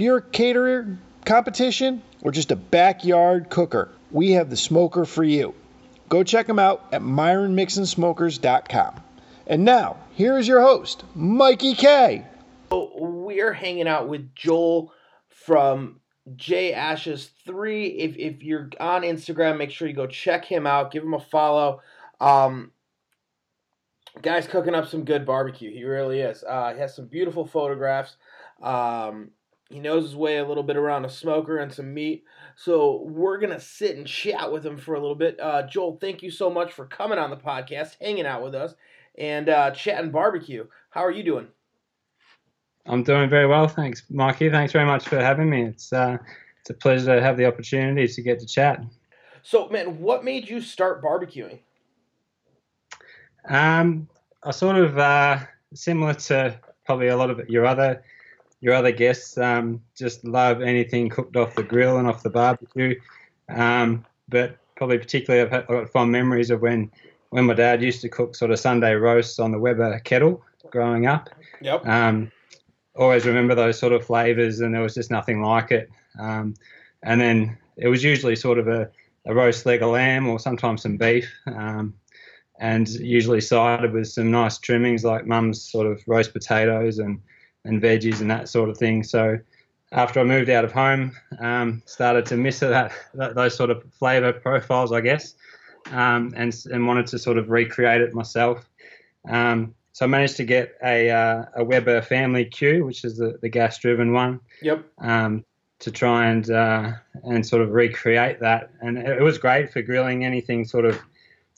If you're a caterer, competition, or just a backyard cooker, we have the smoker for you. Go check them out at myronmixonsmokers.com. And now, here is your host, Mikey K. We're hanging out with Joel from J Ashes 3. If, if you're on Instagram, make sure you go check him out, give him a follow. Um, guy's cooking up some good barbecue. He really is. Uh, he has some beautiful photographs. Um, he knows his way a little bit around a smoker and some meat. So we're gonna sit and chat with him for a little bit. Uh, Joel, thank you so much for coming on the podcast, hanging out with us, and uh, chatting barbecue. How are you doing? I'm doing very well, thanks, Mikey. Thanks very much for having me. It's uh, it's a pleasure to have the opportunity to get to chat. So, man, what made you start barbecuing? Um, I sort of uh, similar to probably a lot of your other your other guests. Um, just love anything cooked off the grill and off the barbecue. Um, but probably particularly, I've, had, I've got fond memories of when when my dad used to cook sort of Sunday roasts on the Weber kettle growing up. Yep. Um, always remember those sort of flavors, and there was just nothing like it. Um, and then it was usually sort of a, a roast leg of lamb or sometimes some beef. Um, and usually sided with some nice trimmings like mum's sort of roast potatoes and, and veggies and that sort of thing. So after I moved out of home, um, started to miss that, that, those sort of flavour profiles, I guess, um, and, and wanted to sort of recreate it myself. Um, so I managed to get a, uh, a Weber Family Q, which is the, the gas-driven one. Yep. Um, to try and uh, and sort of recreate that, and it, it was great for grilling anything sort of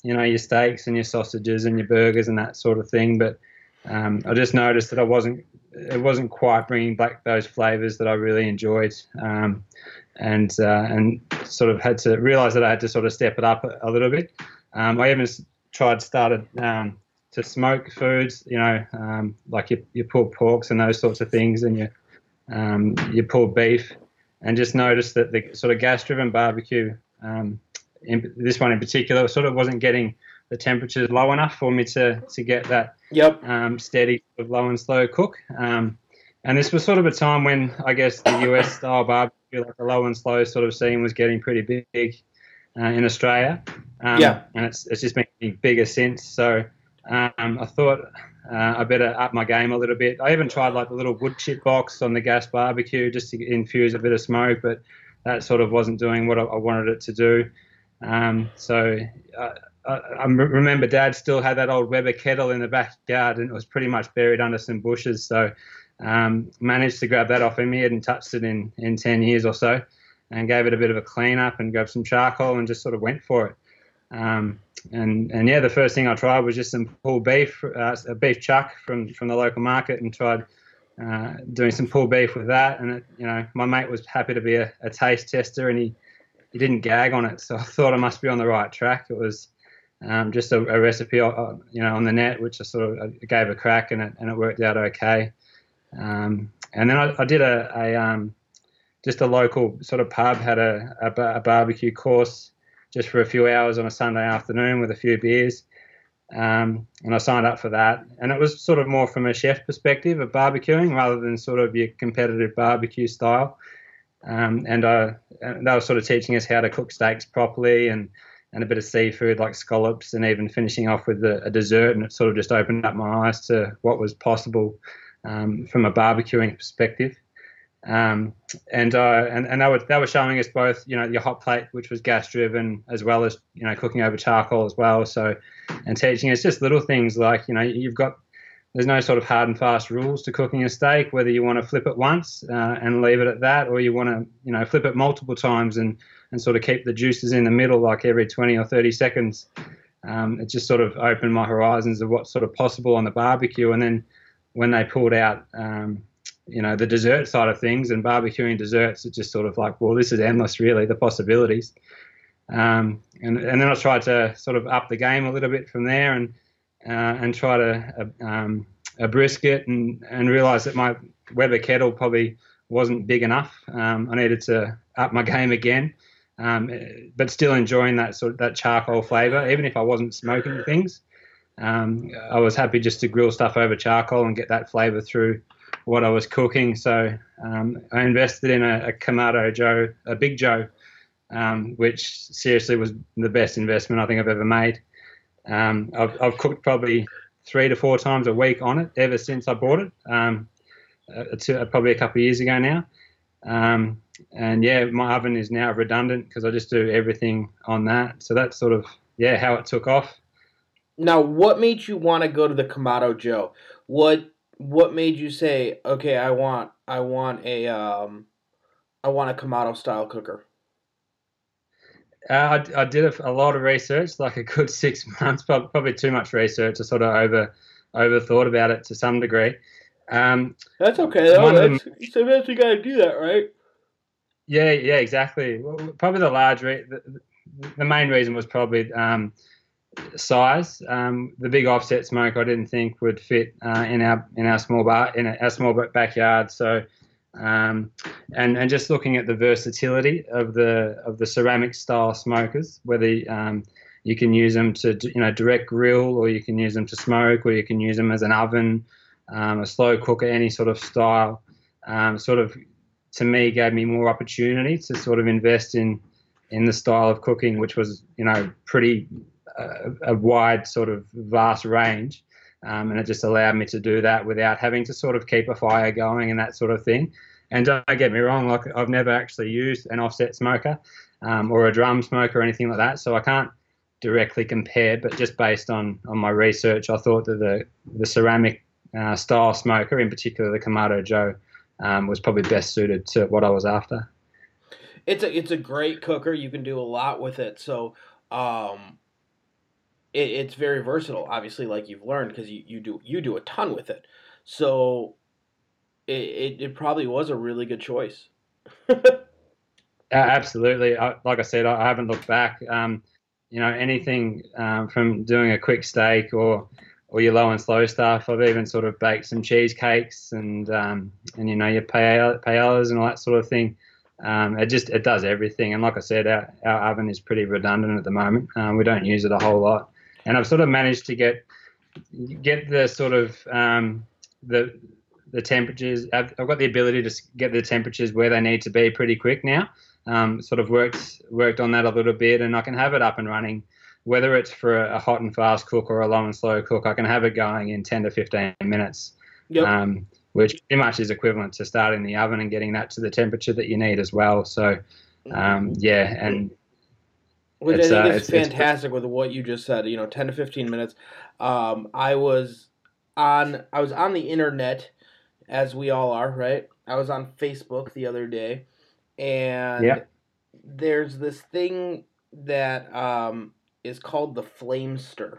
you know your steaks and your sausages and your burgers and that sort of thing. But um, I just noticed that I wasn't it wasn't quite bringing back those flavors that I really enjoyed, um, and uh, and sort of had to realize that I had to sort of step it up a, a little bit. Um, I even tried started um, to smoke foods, you know, um, like your, your pulled porks and those sorts of things, and your um, your pulled beef, and just noticed that the sort of gas-driven barbecue um, in, this one in particular sort of wasn't getting the temperatures low enough for me to to get that yep. um, steady sort of low and slow cook. Um, and this was sort of a time when I guess the US style barbecue, like the low and slow sort of scene, was getting pretty big uh, in Australia. Um, Yeah. And it's it's just been getting bigger since. So um, I thought uh, I better up my game a little bit. I even tried like the little wood chip box on the gas barbecue just to infuse a bit of smoke, but that sort of wasn't doing what I, I wanted it to do. Um, so uh, I, remember Dad still had that old Weber kettle in the backyard, and it was pretty much buried under some bushes. So um, managed to grab that off him. He hadn't touched it in in ten years or so, and gave it a bit of a clean up and grabbed some charcoal and just sort of went for it. Um, and and yeah, the first thing I tried was just some pulled beef, uh, a beef chuck from from the local market, and tried. Uh, doing some pulled beef with that, and it, you know, my mate was happy to be a, a taste tester, and he he didn't gag on it, so I thought I must be on the right track. It was um, just a, a recipe, uh, you know, on the net, which I sort of I gave a crack, and it and it worked out okay. Um, and then I, I did a, a um, just a local sort of pub had a, a, a, barbecue course just for a few hours on a Sunday afternoon with a few beers. Um, and I signed up for that. And it was sort of more from a chef perspective of barbecuing rather than sort of your competitive barbecue style. Um, and, uh, and they were sort of teaching us how to cook steaks properly and, and a bit of seafood like scallops and even finishing off with a, a dessert. And it sort of just opened up my eyes to what was possible um, from a barbecuing perspective. Um, and, uh, and and they were they were showing us both, you know, your hot plate, which was gas driven, as well as you know cooking over charcoal as well. So, and teaching us just little things like you know you've got there's no sort of hard and fast rules to cooking a steak, whether you want to flip it once uh, and leave it at that, or you want to you know flip it multiple times and and sort of keep the juices in the middle, like every 20 or 30 seconds. Um, it just sort of opened my horizons of what's sort of possible on the barbecue, and then when they pulled out um, you know the dessert side of things and barbecuing desserts. It's just sort of like, well, this is endless, really, the possibilities. Um, and and then I tried to sort of up the game a little bit from there and uh, and try to uh, um, a brisket and and realised that my Weber kettle probably wasn't big enough. Um, I needed to up my game again, um, but still enjoying that sort of that charcoal flavour, even if I wasn't smoking things. Um, I was happy just to grill stuff over charcoal and get that flavour through what I was cooking. So um, I invested in a, a Kamado Joe, a Big Joe, um, which seriously was the best investment I think I've ever made. Um, I've, I've, cooked probably three to four times a week on it ever since I bought it. Um, uh, probably a couple of years ago now. Um, and yeah, my oven is now redundant because I just do everything on that. So that's sort of yeah how it took off. Now, what made you want to go to the Kamado Joe? What what made you say, okay, I want I want a um, I want a Kamado style cooker? Uh, I, I did a, a, lot of research, like a good six months, probably too much research. I sort of over over thought about it to some degree. Um, that's okay. Though. That's, them, sometimes you got to do that, right? Yeah, yeah, exactly. Probably the large, re- the, the main reason was probably um, size. Um, the big offset smoke I didn't think would fit uh, in our in our small bar in our small backyard. So, um, and and just looking at the versatility of the of the ceramic style smokers, whether um, you can use them to you know direct grill, or you can use them to smoke, or you can use them as an oven, um, a slow cooker, any sort of style. Um, sort of to me gave me more opportunity to sort of invest in in the style of cooking, which was you know pretty a, a wide sort of vast range. Um, and it just allowed me to do that without having to sort of keep a fire going and that sort of thing. And don't get me wrong, like I've never actually used an offset smoker um, or a drum smoker or anything like that, so I can't directly compare. But just based on on my research, I thought that the the ceramic uh, style smoker, in particular the Kamado Joe, um, was probably best suited to what I was after. It's a it's a great cooker. You can do a lot with it. So um, it, it's very versatile. Obviously, like you've learned because you, you do you do a ton with it. So it, it, it probably was a really good choice. absolutely. I, like I said, I haven't looked back. Um, you know, anything um, from doing a quick steak or or your low and slow stuff. I've even sort of baked some cheesecakes and um, and you know your paellas and all that sort of thing. Um, it just it does everything. And like I said, our, our oven is pretty redundant at the moment. Um, we don't use it a whole lot and I've sort of managed to get get the sort of um, the the temperatures. I've, I've, got the ability to get the temperatures where they need to be pretty quick now. Um, sort of worked worked on that a little bit, and I can have it up and running. Whether it's for a hot and fast cook or a low and slow cook, I can have it going in 10 to 15 minutes, yep. um, which pretty much is equivalent to starting the oven and getting that to the temperature that you need as well. So, um, yeah, and which it's, I think uh, is it's, fantastic it's, with what you just said. You know, ten to fifteen minutes. Um, I was on I was on the internet, as we all are, right? I was on Facebook the other day, and yeah. there's this thing that um, is called the Flamester.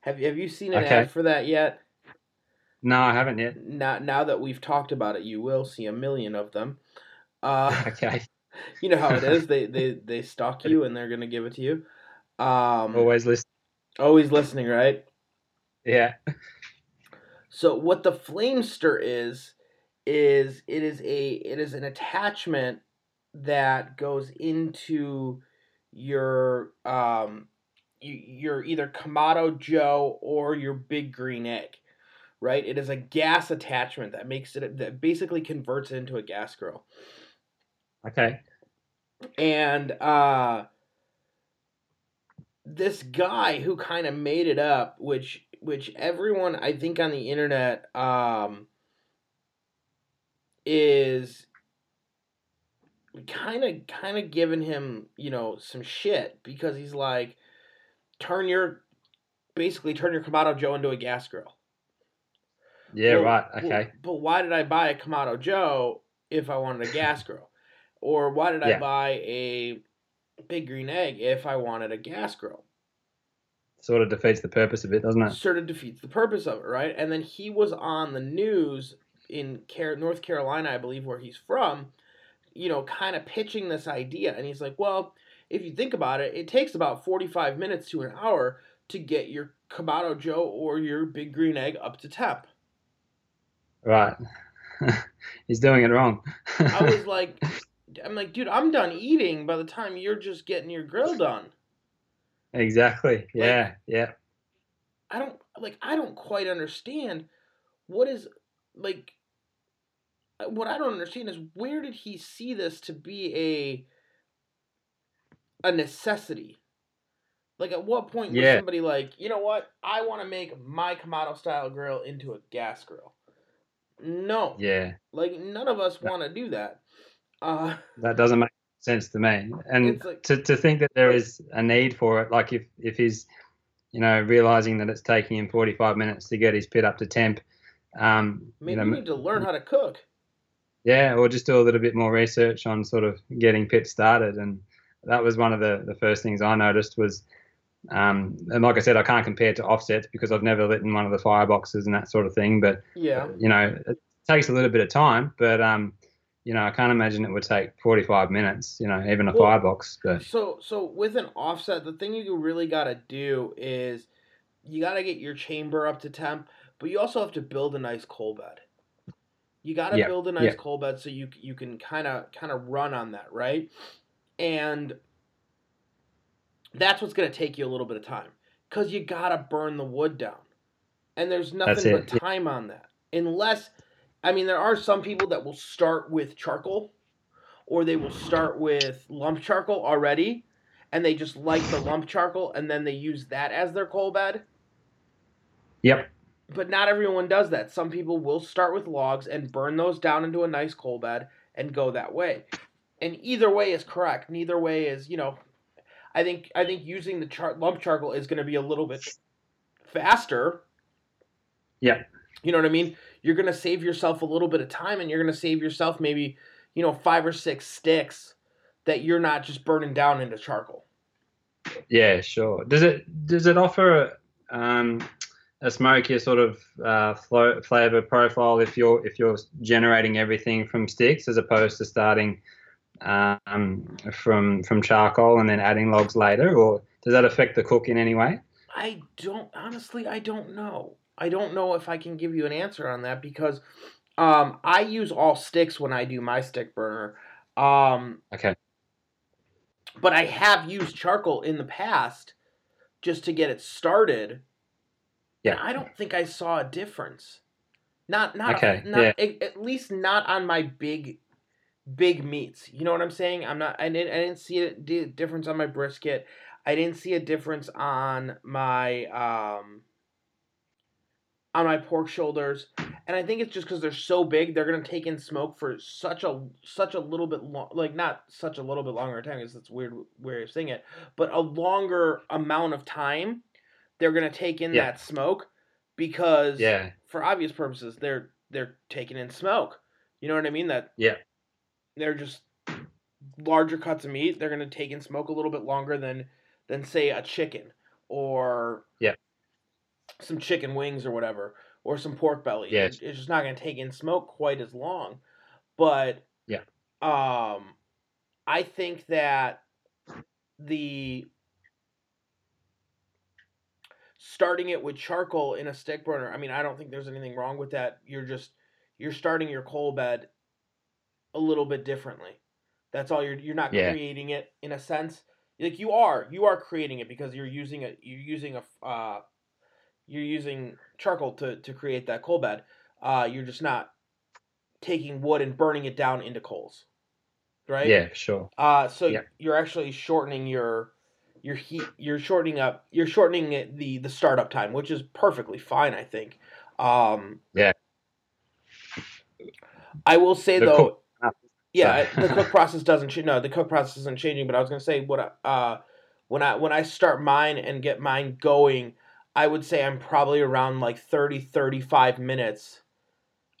Have Have you seen an okay. ad for that yet? No, I haven't yet. Now, now that we've talked about it, you will see a million of them. Uh, okay you know how it is. They they they stalk you and they're gonna give it to you. Um, always listening. Always listening, right? Yeah. So what the Flamester is is it is a it is an attachment that goes into your um your either Kamado Joe or your Big Green Egg, right? It is a gas attachment that makes it that basically converts it into a gas grill. Okay. And uh this guy who kind of made it up, which which everyone I think on the internet um is kind of kind of giving him, you know, some shit because he's like turn your basically turn your Kamado Joe into a gas grill. Yeah, well, right. Okay. Well, but why did I buy a Kamado Joe if I wanted a gas grill? Or why did yeah. I buy a big green egg if I wanted a gas grill? Sort of defeats the purpose of it, doesn't it? Sort of defeats the purpose of it, right? And then he was on the news in North Carolina, I believe, where he's from, you know, kind of pitching this idea. And he's like, well, if you think about it, it takes about 45 minutes to an hour to get your Kamado Joe or your Big Green Egg up to temp. Right. he's doing it wrong. I was like, I'm like, dude, I'm done eating by the time you're just getting your grill done. Exactly. Yeah. Like, yeah. I don't like. I don't quite understand what is like. What I don't understand is where did he see this to be a a necessity? Like, at what point yeah. was somebody like, you know what? I want to make my Kamado style grill into a gas grill. No. Yeah. Like none of us want to do that. Uh, that doesn't make sense to me. And like, to, to think that there is a need for it, like if, if he's, you know, realizing that it's taking him 45 minutes to get his pit up to temp. Um, Maybe you, know, you need to learn how to cook. Yeah, or just do a little bit more research on sort of getting pit started. And that was one of the, the first things I noticed was, um, and like I said, I can't compare to offsets because I've never lit in one of the fireboxes and that sort of thing. But yeah, you know, it takes a little bit of time. But um, you know, I can't imagine it would take 45 minutes, you know, even a well, firebox. But. So, so with an offset, the thing you really got to do is you got to get your chamber up to temp, but you also have to build a nice coal bed. You got to yep. build a nice yep. coal bed so you you can kind of kind of run on that, right? And that's what's going to take you a little bit of time because you got to burn the wood down, and there's nothing but time on that unless I mean, there are some people that will start with charcoal or they will start with lump charcoal already and they just like the lump charcoal and then they use that as their coal bed. Yep. But not everyone does that. Some people will start with logs and burn those down into a nice coal bed and go that way. And either way is correct. Neither way is, you know, I think I think using the char- lump charcoal is going to be a little bit faster. Yeah. You know what I mean? you're going to save yourself a little bit of time and you're going to save yourself maybe, you know, five or six sticks that you're not just burning down into charcoal. Yeah, sure. Does it does it offer um, a smokier sort of uh, flavor profile if you're if you're generating everything from sticks as opposed to starting um, from from charcoal and then adding logs later, or does that affect the cook in any way? I don't honestly. I don't know. I don't know if I can give you an answer on that because um, I use all sticks when I do my stick burner. Um, okay. But I have used charcoal in the past just to get it started. Yeah. I don't think I saw a difference. Not not okay. not yeah. at least not on my big big meats. You know what I'm saying? I'm not I didn't I didn't see a difference on my brisket. I didn't see a difference on my um on my pork shoulders, and I think it's just because they're so big, they're gonna take in smoke for such a such a little bit long, like not such a little bit longer time, because that's weird way of saying it, but a longer amount of time, they're gonna take in yeah. that smoke, because yeah, for obvious purposes, they're they're taking in smoke. You know what I mean? That yeah, they're just larger cuts of meat. They're gonna take in smoke a little bit longer than than say a chicken or yeah some chicken wings or whatever, or some pork belly. Yeah. It's, it's just not going to take in smoke quite as long. But yeah, um, I think that the starting it with charcoal in a stick burner. I mean, I don't think there's anything wrong with that. You're just you're starting your coal bed a little bit differently. That's all you're you're not yeah. creating it in a sense. Like you are, you are creating it because you're using a you're using a uh, you're using charcoal to, to create that coal bed. Uh, you're just not taking wood and burning it down into coals, right? Yeah, sure. Uh, so yeah. you're actually shortening your your heat. You're shortening up. You're shortening the the startup time, which is perfectly fine, I think. Um, yeah. I will say the though, cook, yeah, the cook process doesn't change. No, the cook process isn't changing. But I was gonna say what uh, when I when I start mine and get mine going, I would say I'm probably around like 30, 35 minutes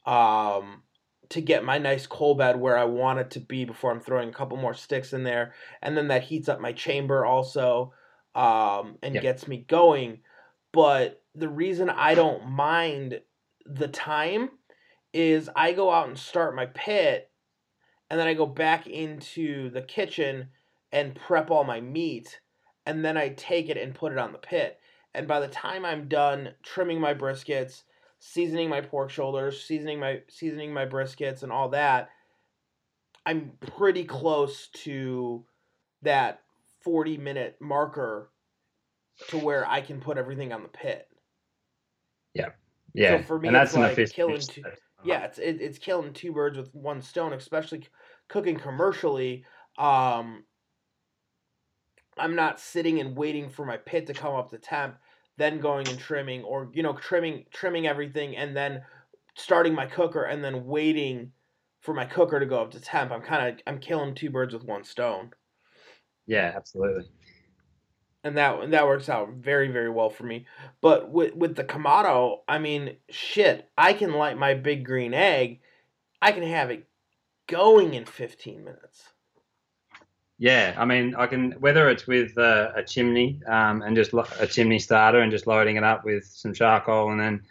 um, to get my nice coal bed where I want it to be before I'm throwing a couple more sticks in there. And then that heats up my chamber also um, and yep. gets me going. But the reason I don't mind the time is I go out and start my pit, and then I go back into the kitchen and prep all my meat, and then I take it and put it on the pit. And by the time I'm done trimming my briskets, seasoning my pork shoulders, seasoning my seasoning my briskets and all that, I'm pretty close to that 40 minute marker to where I can put everything on the pit. Yeah. Yeah. So for me, and that's like efficient killing two- of- Yeah, it's it, it's killing two birds with one stone, especially cooking commercially. Um, I'm not sitting and waiting for my pit to come up to temp, then going and trimming, or you know, trimming trimming everything, and then starting my cooker, and then waiting for my cooker to go up to temp. I'm kind of I'm killing two birds with one stone. Yeah, absolutely. and that that works out very very well for me. But with with the Kamado, I mean, shit, I can light my big green egg. I can have it going in 15 minutes. Yeah, I mean, I can whether it's with uh, a chimney um, and just lo- a chimney starter and just loading it up with some charcoal and then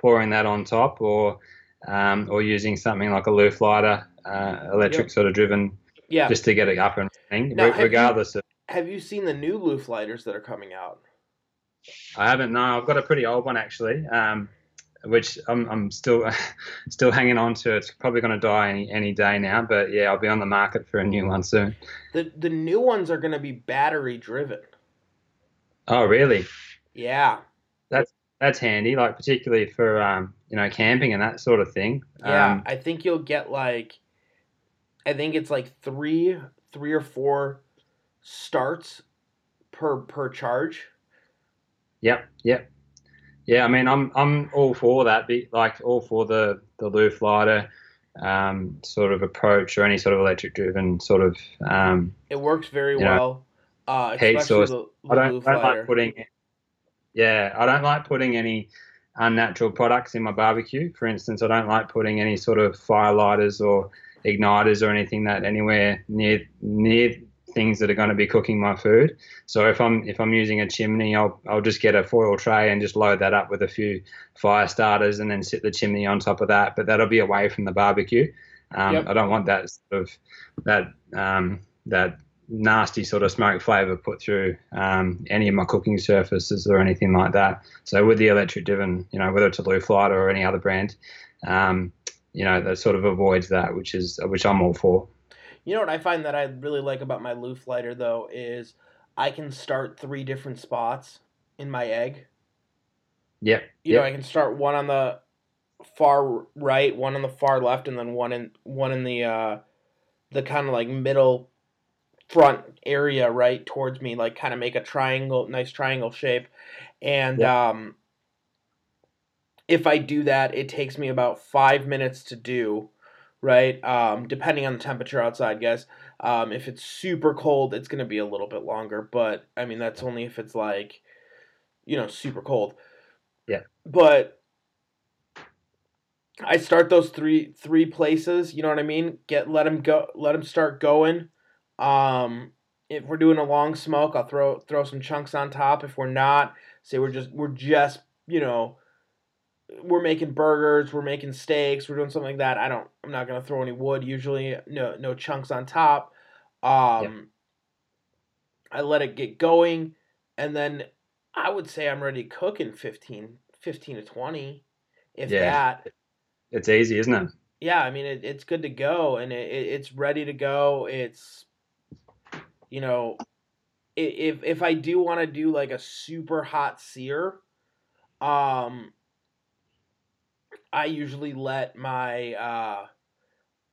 pouring that on top, or um, or using something like a Looftlighter, uh, electric Yep. sort of driven, Yeah. just to get it up and running, Now, re- have you- regardless of. have you seen the new Looftlighters that are coming out? I haven't. No, I've got a pretty old one actually, um, which I'm, I'm still still hanging on to. It's probably going to die any any day now, but yeah, I'll be on the market for a new one soon. The the new ones are going to be battery driven. Oh, really? Yeah. That's that's handy, like particularly for um, you know camping and that sort of thing. Yeah, Um, I think you'll get like I think it's like 3 3 or 4 starts per per charge. Yep, yep. Yeah, I mean, I'm I'm all for that. Like all for the the Looftlighter um, sort of approach or any sort of electric driven sort of. Um, It works very well. Uh, Heat source. the, I don't, I don't like putting. Yeah, I don't like putting any unnatural products in my barbecue. For instance, I don't like putting any sort of fire lighters or igniters or anything that anywhere near near things that are going to be cooking my food. So if I'm if I'm using a chimney, I'll I'll just get a foil tray and just load that up with a few fire starters and then sit the chimney on top of that. But that'll be away from the barbecue. Um, Yep. I don't want that sort of that um, that nasty sort of smoke flavor put through um, any of my cooking surfaces or anything like that. So with the electric driven, you know, whether it's a Looftlighter or any other brand, um, you know, that sort of avoids that, which is which I'm all for. You know what I find that I really like about my Looftlighter though is I can start three different spots in my egg. Yeah. You yep. know, I can start one on the far right, one on the far left, and then one in one in the uh, the kind of like middle front area right towards me, like kind of make a triangle, nice triangle shape. And um, if I do that, it takes me about five minutes to do. Right, um, depending on the temperature outside, guys. Um, if it's super cold, it's gonna be a little bit longer, but I mean that's only if it's like, you know, super cold. Yeah. But I start those three three places. You know what I mean? Get let them go. Let them start going. Um, if we're doing a long smoke, I'll throw throw some chunks on top. If we're not, say we're just we're just you know we're making burgers, we're making steaks, we're doing something like that. I don't. I'm not gonna throw any wood. Usually, no no chunks on top. Um, I let it get going, and then I would say I'm ready to cook in 15, 15 to twenty, if Yeah. that. It's easy, isn't it? Yeah, I mean it, it's good to go, and it, it, it's ready to go. It's, you know, if if I do want to do like a super hot sear, um, I usually let my uh,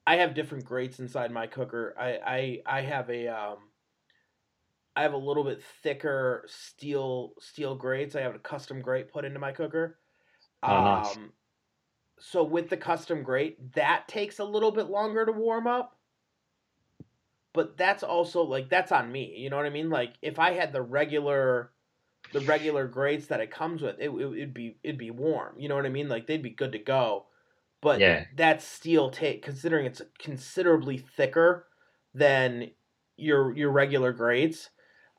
I have different grates inside my cooker. I I I have a um. I have a little bit thicker steel steel grates. I have a custom grate put into my cooker. Oh, nice. Um, so with the custom grate, that takes a little bit longer to warm up. But that's also like that's on me. You know what I mean? Like if I had the regular the regular grates that it comes with, it, it would be it'd be warm. You know what I mean? Like they'd be good to go. But Yeah. that steel take considering it's considerably thicker than your your regular grates,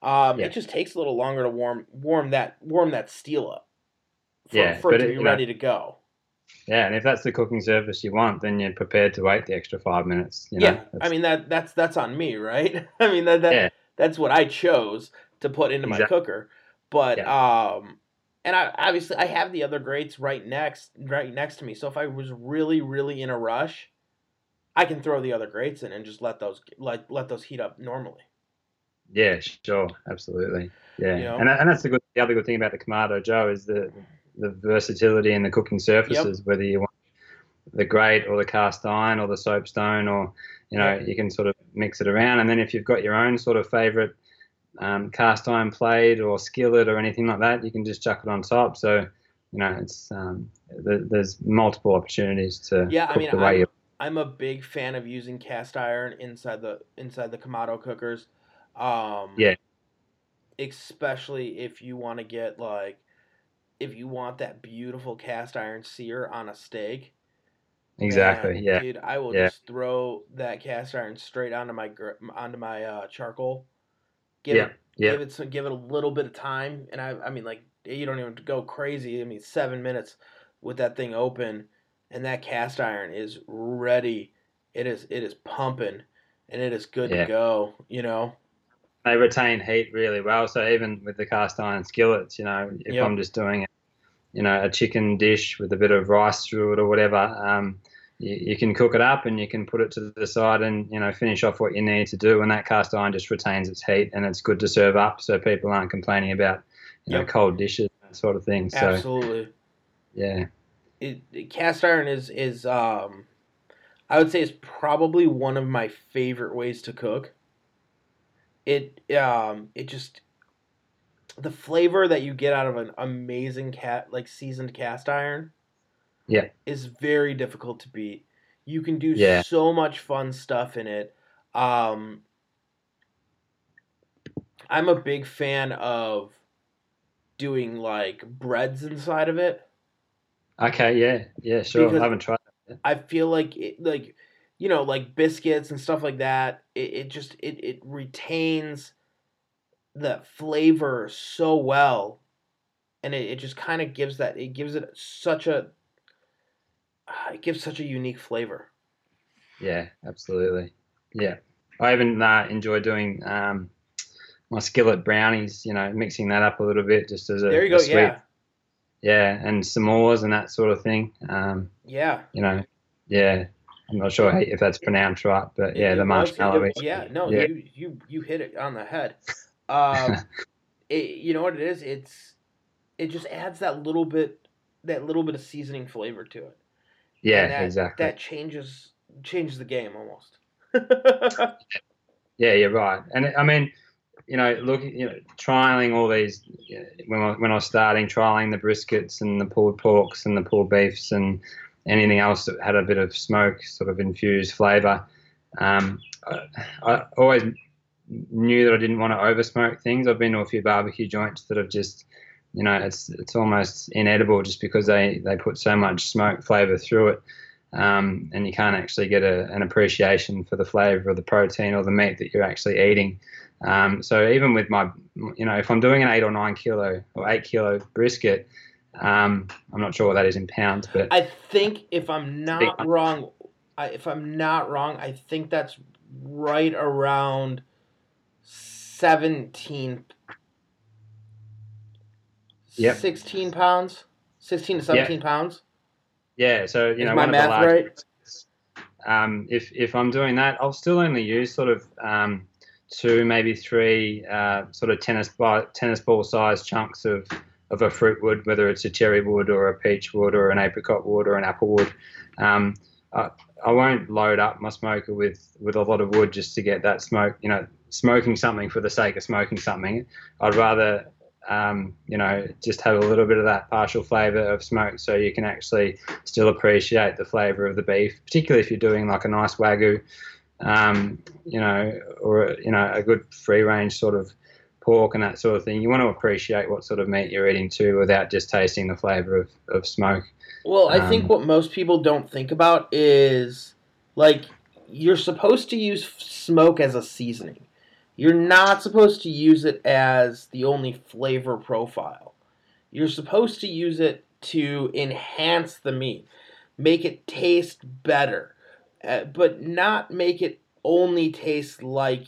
um, Yeah. it just takes a little longer to warm warm that warm that steel up for, Yeah, for it to be ready to go. Yeah, and if that's the cooking surface you want, then you're prepared to wait the extra five minutes. You know? yeah, I mean that that's that's on me, right? I mean that, that Yeah. that's what I chose to put into my cooker. But um and I obviously I have the other grates right next right next to me. So if I was really really in a rush, I can throw the other grates in and just let those let let those heat up normally. Yeah, sure, absolutely. Yeah, You know? and and that's the good. The other good thing about the Kamado Joe is the the versatility in the cooking surfaces. Whether you want the grate or the cast iron or the soapstone, or you know, Yeah. you can sort of mix it around. And then if you've got your own sort of favorite um, cast iron plate or skillet or anything like that, you can just chuck it on top. So you know, it's um, there, there's multiple opportunities to Yeah, I mean, I'm- I'm a big fan of using cast iron inside the inside the Kamado cookers. Um, Yeah. Especially if you want to get like, if you want that beautiful cast iron sear on a steak. Exactly. yeah. Dude, I will Yeah. just throw that cast iron straight onto my gr- onto my uh, charcoal. Give Yeah, it, yeah. give it some, give it a little bit of time, and I, I mean, like you don't even go crazy. I mean, seven minutes with that thing open, and that cast iron is ready. It is, it is pumping, and it is good Yeah. to go. You know. they retain heat really well. So even with the cast iron skillets, you know, if Yep. I'm just doing, you know, a chicken dish with a bit of rice through it or whatever, um, you, you can cook it up and you can put it to the side and you know finish off what you need to do. And that cast iron just retains its heat and it's good to serve up, so people aren't complaining about you know cold dishes that sort of thing. So Absolutely. yeah, it, it- cast iron is is um I would say is probably one of my favorite ways to cook. It um it just the flavor that you get out of an amazing cat like seasoned cast iron Yeah. is very difficult to beat. You can do Yeah. so much fun stuff in it. Um I'm a big fan of doing like breads inside of it. okay, yeah, yeah, sure. Because- I haven't tried. I feel like it, like you know like biscuits and stuff like that. It, it just it, it retains the flavor so well, and it, it just kind of gives that it gives it such a it gives such a unique flavor. Yeah, absolutely. Yeah, I even uh, enjoy doing um, my skillet brownies. You know, mixing that up a little bit just as a, There you go. sweet, Yeah, yeah, and s'mores and that sort of thing. Um, yeah. you know, yeah. I'm not sure if that's pronounced right, but yeah, It- the marshmallow. yeah, no, yeah, you you you hit it on the head. Um, it, you know what it is? It's it just adds that little bit that little bit of seasoning flavor to it. Yeah, that, exactly. That changes changes the game almost. Yeah, you're right. And I mean, you know, looking, you know, trialing all these you know, when I, when I was starting, trialing the briskets and the pulled porks and the pulled beefs and anything else that had a bit of smoke, sort of infused flavour. Um, I, I always knew that I didn't want to over smoke things. I've been to a few barbecue joints that have just, you know, it's it's almost inedible just because they they put so much smoke flavour through it um, and you can't actually get a, an appreciation for the flavor of the protein or the meat that you're actually eating. Um, so even with my, you know, if I'm doing an eight or nine kilo or eight kilo brisket, um, I'm not sure what that is in pounds, but I think if I'm not wrong, I, if I'm not wrong, I think that's right around seventeen. Yep. 16 pounds, sixteen to seventeen pounds. yeah. So you Is know, my one math of the right? Um, if if I'm doing that, I'll still only use sort of um, two, maybe three, uh, sort of tennis ball, tennis ball sized chunks of of a fruit wood, whether it's a cherry wood or a peach wood or an apricot wood or an apple wood. Um, I, I won't load up my smoker with, with a lot of wood just to get that smoke, you know, smoking something for the sake of smoking something. I'd rather, um, you know, just have a little bit of that partial flavour of smoke so you can actually still appreciate the flavour of the beef, particularly if you're doing like a nice wagyu, um, you know, or, you know, a good free range sort of pork and that sort of thing. You want to appreciate what sort of meat you're eating too without just tasting the flavour of, of smoke. Well, I think Um, what most people don't think about is like you're supposed to use smoke as a seasoning. You're not supposed to use it as the only flavor profile. You're supposed to use it to enhance the meat, make it taste better, uh, but not make it only taste like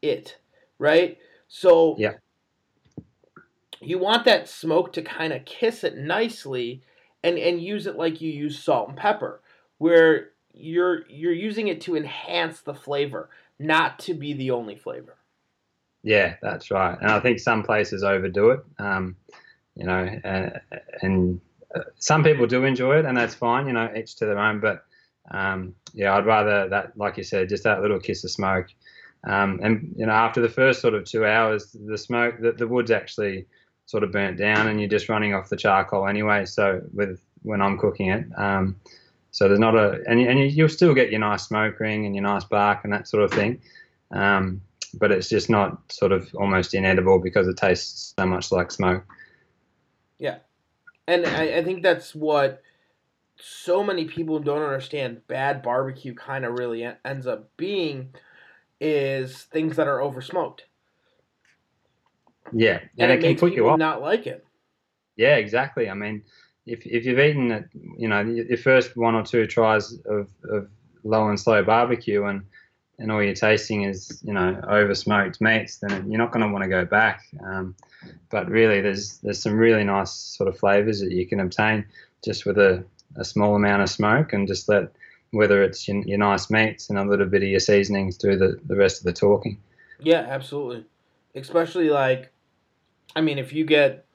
it, right? So Yeah. you want that smoke to kind of kiss it nicely and and use it like you use salt and pepper where you're you're using it to enhance the flavor not to be the only flavor Yeah, that's right. And I think some places overdo it. Um, you know, uh, and uh, some people do enjoy it, and that's fine. You know, each to their own. But um, yeah, I'd rather that, like you said, just that little kiss of smoke. Um, and you know, after the first sort of two hours, the smoke, the, the wood's actually sort of burnt down, and you're just running off the charcoal anyway. So with when I'm cooking it, um, so there's not a, and, and you'll still get your nice smoke ring and your nice bark and that sort of thing. Um, but it's just not sort of almost inedible because it tastes so much like smoke. Yeah, and I, I think that's what so many people don't understand bad barbecue kind of really ends up being is things that are over smoked Yeah, and, and, it, it can put you off. not like it Yeah, exactly. I mean, if, if you've eaten it, you know, your first one or two tries of, of low and slow barbecue and, and all you're tasting is, you know, over smoked meats, then you're not going to want to go back. Um, but really, there's there's some really nice sort of flavors that you can obtain just with a, a small amount of smoke and just let whether it's your, your nice meats and a little bit of your seasonings do the, the rest of the talking. Yeah, absolutely. Especially like, I mean, if you get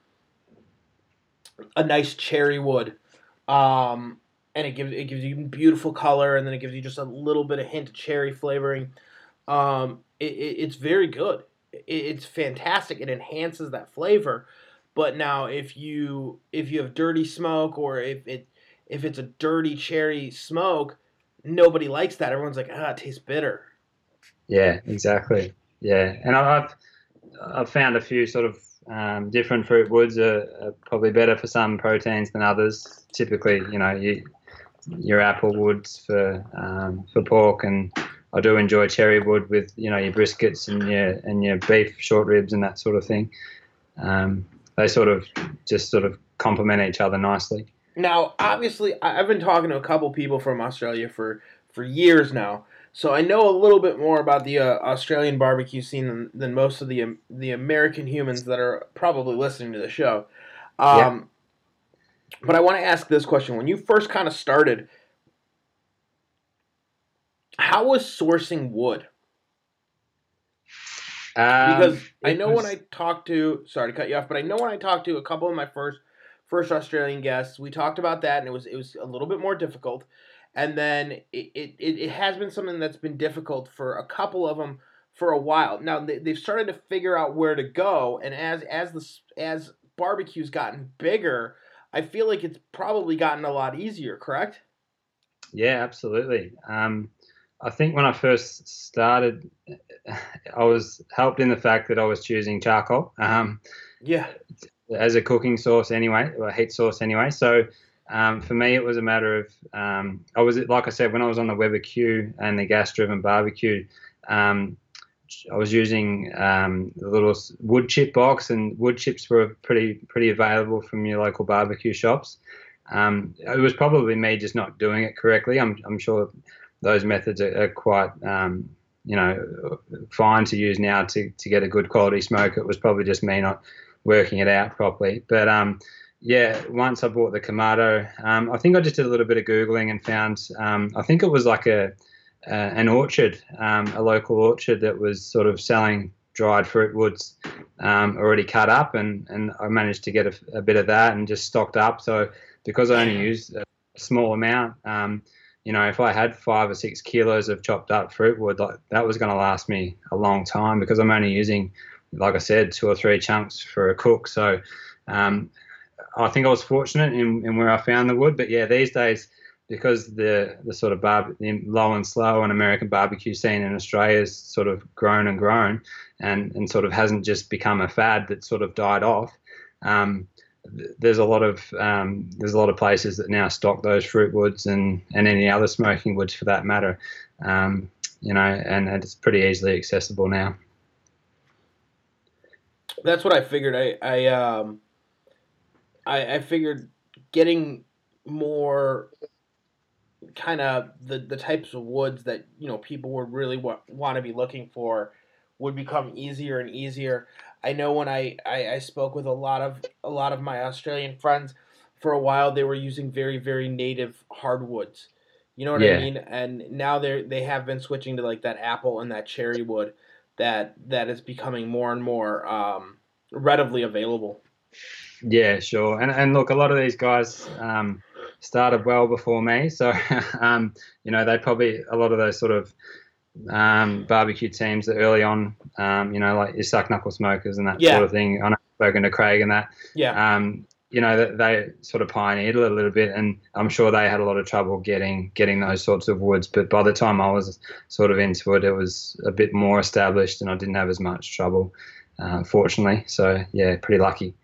a nice cherry wood, um, and it gives it gives you beautiful color, and then it gives you just a little bit of hint of cherry flavoring. Um, it, it, it's very good. It, it's fantastic. It enhances that flavor. But now, if you if you have dirty smoke, or if it if it's a dirty cherry smoke, nobody likes that. Everyone's like, ah, it tastes bitter. Yeah, exactly. Yeah, and I've I've found a few sort of um, different fruit woods are, are probably better for some proteins than others. Typically, you know, you, your apple woods for um, for pork, and I do enjoy cherry wood with you know your briskets and your and your beef short ribs and that sort of thing. Um, they sort of just sort of complement each other nicely. Now, obviously, I've been talking to a couple people from Australia for for years now, so I know a little bit more about the uh, Australian barbecue scene than, than most of the um, the American humans that are probably listening to the show. Um, But I want to ask this question: When you first kind of started, how was sourcing wood? Um, Because I know when I talked to sorry to cut you off, but I know when I talked to a couple of my first first Australian guests, we talked about that, and it was it was a little bit more difficult. And then it, it, it it has been something that's been difficult for a couple of them for a while. Now they, they've started to figure out where to go, and as as the as barbecue's gotten bigger, I feel like it's probably gotten a lot easier. Correct? Yeah, absolutely. Um, I think when I first started, I was helped in the fact that I was choosing charcoal um, Yeah. as a cooking source anyway, or a heat source anyway. So um, for me, it was a matter of um, I was like I said when I was on the Weber Q and the gas-driven barbecue. Um, I was using um, the little wood chip box, and wood chips were pretty pretty available from your local barbecue shops. Um, it was probably me just not doing it correctly. I'm, I'm sure those methods are, are quite, um, you know, fine to use now to, to get a good quality smoke. It was probably just me not working it out properly. But um, yeah, once I bought the Kamado, um, I think I just did a little bit of googling and found, um, I think it was like a, a an orchard, um, a local orchard that was sort of selling dried fruit woods um, already cut up, and and I managed to get a, a bit of that and just stocked up. So because I only used a small amount, um, you know, if I had five or six kilos of chopped up fruit wood, like that was going to last me a long time because I'm only using, like I said, two or three chunks for a cook. So um, I think I was fortunate in, in where I found the wood. But yeah, these days, because the the sort of bar, the low and slow and American barbecue scene in Australia has sort of grown and grown, and and sort of hasn't just become a fad that sort of died off. Um, there's a lot of um, there's a lot of places that now stock those fruit woods and, and any other smoking woods for that matter, um, you know, and, and it's pretty easily accessible now. That's what I figured. I I um I, I figured getting more kind of the the types of woods that you know people would really wa- want to be looking for would become easier and easier. I know when I, I, I spoke with a lot of a lot of my Australian friends, for a while they were using very very native hardwoods. You know what Yeah. I mean? And now they they have been switching to like that apple and that cherry wood that that is becoming more and more um, readily available. Yeah, sure. And and look, a lot of these guys um, started well before me, so um, you know they probably a lot of those sort of um, barbecue teams that early on, um, you know, like your suck knuckle smokers and that Yeah. sort of thing. I know I've spoken to Craig and that. Yeah. Um, you know, that they sort of pioneered it a little bit, and I'm sure they had a lot of trouble getting getting those sorts of woods. But by the time I was sort of into it, it was a bit more established, and I didn't have as much trouble, uh, fortunately. So yeah, pretty lucky.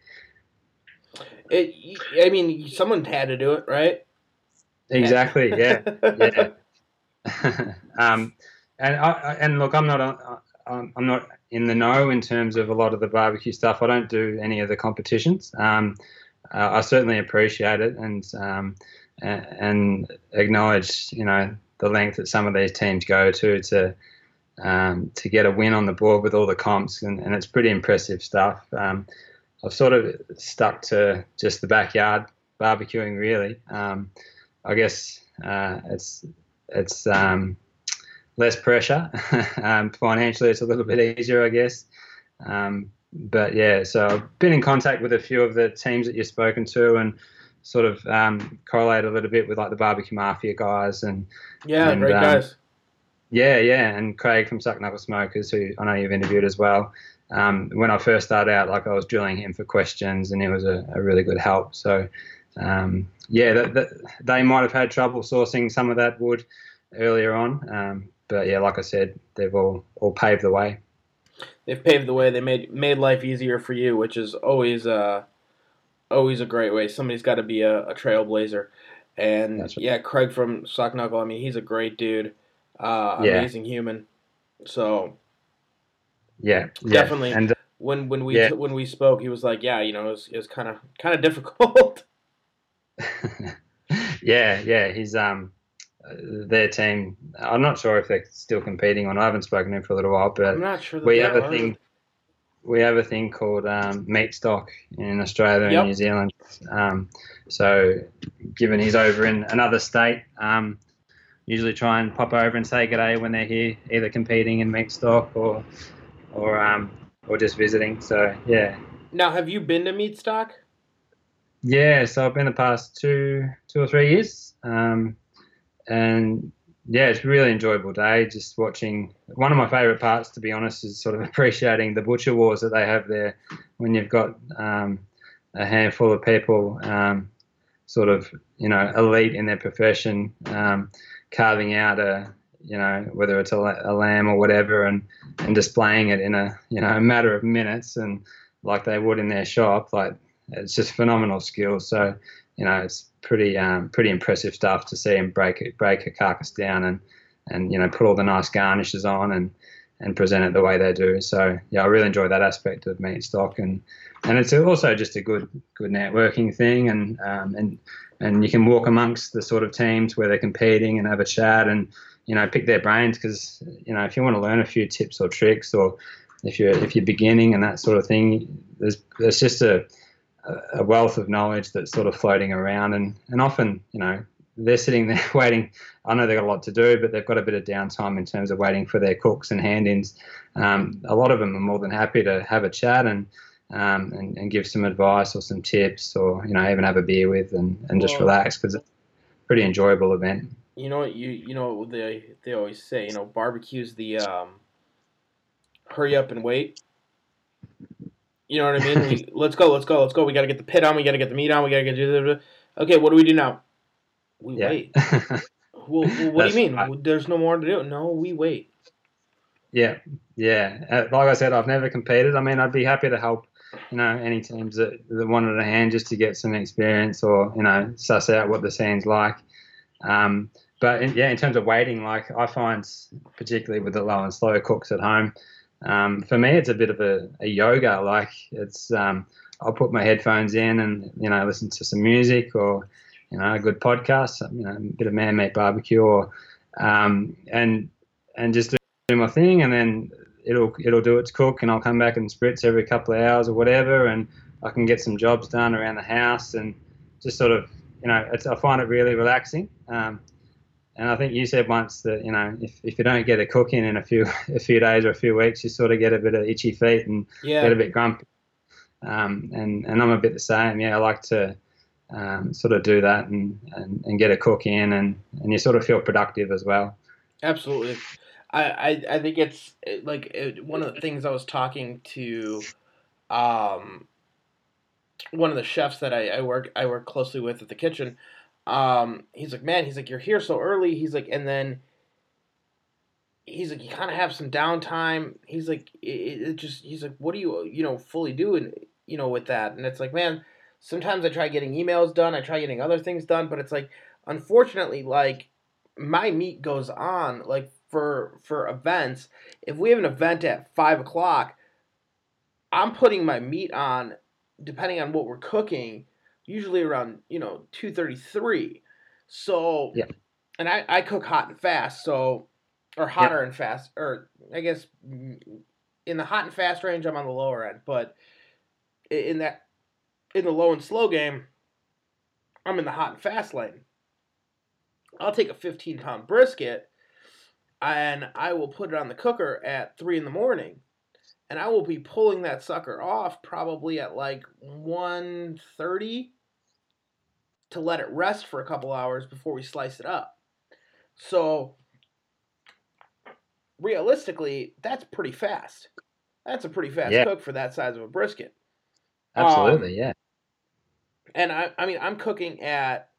It, I mean, someone had to do it, right? Exactly. Yeah. yeah. um, and I, and look, I'm not uh, I'm I'm not in the know in terms of a lot of the barbecue stuff. I don't do any of the competitions. Um, uh, I certainly appreciate it and um, and acknowledge you know the length that some of these teams go to to um, to get a win on the board with all the comps, and, and it's pretty impressive stuff. Um, I've sort of stuck to just the backyard barbecuing, really. Um, I guess uh, it's it's um, less pressure. um, financially, it's a little bit easier, I guess. Um, but yeah, so I've been in contact with a few of the teams that you've spoken to, and sort of um, correlate a little bit with like the barbecue mafia guys, and yeah, And, great um, guys. yeah, yeah, and Craig from Suck Knuckle Smokers, who I know you've interviewed as well. Um, when I first started out, like I was drilling him for questions, and it was a, a really good help. So, um, yeah, that, that, they might have had trouble sourcing some of that wood earlier on, um, but yeah, like I said, they've all all paved the way. They've paved the way. They made made life easier for you, which is always uh always a great way. Somebody's got to be a, a trailblazer, and right. yeah, Craig from Sock Knuckle. I mean, he's a great dude, uh, Yeah. amazing human. So Yeah, yeah. Definitely. and when when we Yeah. when we spoke, he was like, "Yeah, you know, it was, it was kind of kind of difficult." yeah, yeah, he's um uh, their team. I'm not sure if they're still competing on. I haven't spoken to him for a little while, but sure. We have a thing. We have a thing called um, Meatstock in Australia Yep. and New Zealand. Um, so, given he's over in another state, um, usually try and pop over and say g'day when they're here, either competing in Meatstock or or um, or just visiting. So yeah, Now, have you been to Meatstock? yeah. So I've been the past two two or three years, um, and yeah, it's a really enjoyable day. Just watching. One of my favourite parts, to be honest, is sort of appreciating the butcher wars that they have there. When you've got um, a handful of people, um, sort of you know elite in their profession, um, carving out a you know whether it's a, a lamb or whatever, and and displaying it in a you know a matter of minutes, and like they would in their shop, like it's just phenomenal skill. So you know it's pretty um, pretty impressive stuff to see him break it, break a carcass down and and you know put all the nice garnishes on and and present it the way they do. So yeah, I really enjoy that aspect of Meatstock and and it's also just a good good networking thing and um, and and you can walk amongst the sort of teams where they're competing and have a chat and you know pick their brains because you know if you want to learn a few tips or tricks or if you're if you're beginning and that sort of thing there's there's just a a wealth of knowledge that's sort of floating around. And and often you know they're sitting there waiting. I know they've got a lot to do but they've got a bit of downtime in terms of waiting for their cooks and hand-ins. Um, a lot of them are more than happy to have a chat and um, and, and give some advice or some tips or you know even have a beer with and, and just relax because it's a pretty enjoyable event You know what you you know what they they always say. You know, barbecue's the um, hurry up and wait. You know what I mean? We, let's go, let's go, let's go. We got to get the pit on. We got to get the meat on. We got to get. Okay, what do we do now? We yeah wait. Well, well, what That's do you mean? right. There's no more to do. No, we wait. Yeah, yeah. Uh, like I said, I've never competed. I mean, I'd be happy to help, you know, any teams that, that wanted a hand just to get some experience or you know suss out what the scene's like. Um, but in, yeah, in terms of waiting, like I find, particularly with the low and slow cooks at home, um, for me it's a bit of a, a yoga. Like it's, um, I'll put my headphones in and you know listen to some music or you know a good podcast, you know a bit of man meat barbecue or um, and and just do my thing and then it'll it'll do its cook and I'll come back and spritz every couple of hours or whatever and I can get some jobs done around the house and just sort of you know I find it really relaxing. Um, and I think you said once that you know if, if you don't get a cook in in a few a few days or a few weeks, you sort of get a bit of itchy feet and yeah. get a bit grumpy. Um, and and I'm a bit the same. Yeah, I like to um, sort of do that and, and, and get a cook in and, and you sort of feel productive as well. Absolutely. I, I, I think it's like it, one of the things I was talking to um, one of the chefs that I, I work I work closely with at the kitchen um, he's like, man, he's like, you're here so early. He's like, and then he's like, you kind of have some downtime. He's like, it, it, just, he's like, what do you, you know, fully doing, you know, with that? And it's like, man, sometimes I try getting emails done. I try getting other things done, but it's like, unfortunately, like my meat goes on like for, for events. If we have an event at five o'clock, I'm putting my meat on depending on what we're cooking usually around you know two thirty three. So yeah, and I I cook hot and fast, so or hotter yeah. and fast, or I guess mm, in the hot and fast range I'm on the lower end, but in that in the low and slow game, I'm in the hot and fast lane. I'll take a 15 pound brisket and I will put it on the cooker at three in the morning and I will be pulling that sucker off probably at like 1.30 to let it rest for a couple hours before we slice it up. So realistically, that's pretty fast. That's a pretty fast yeah. cook for that size of a brisket. Absolutely, um, yeah. And I, I mean, I'm cooking at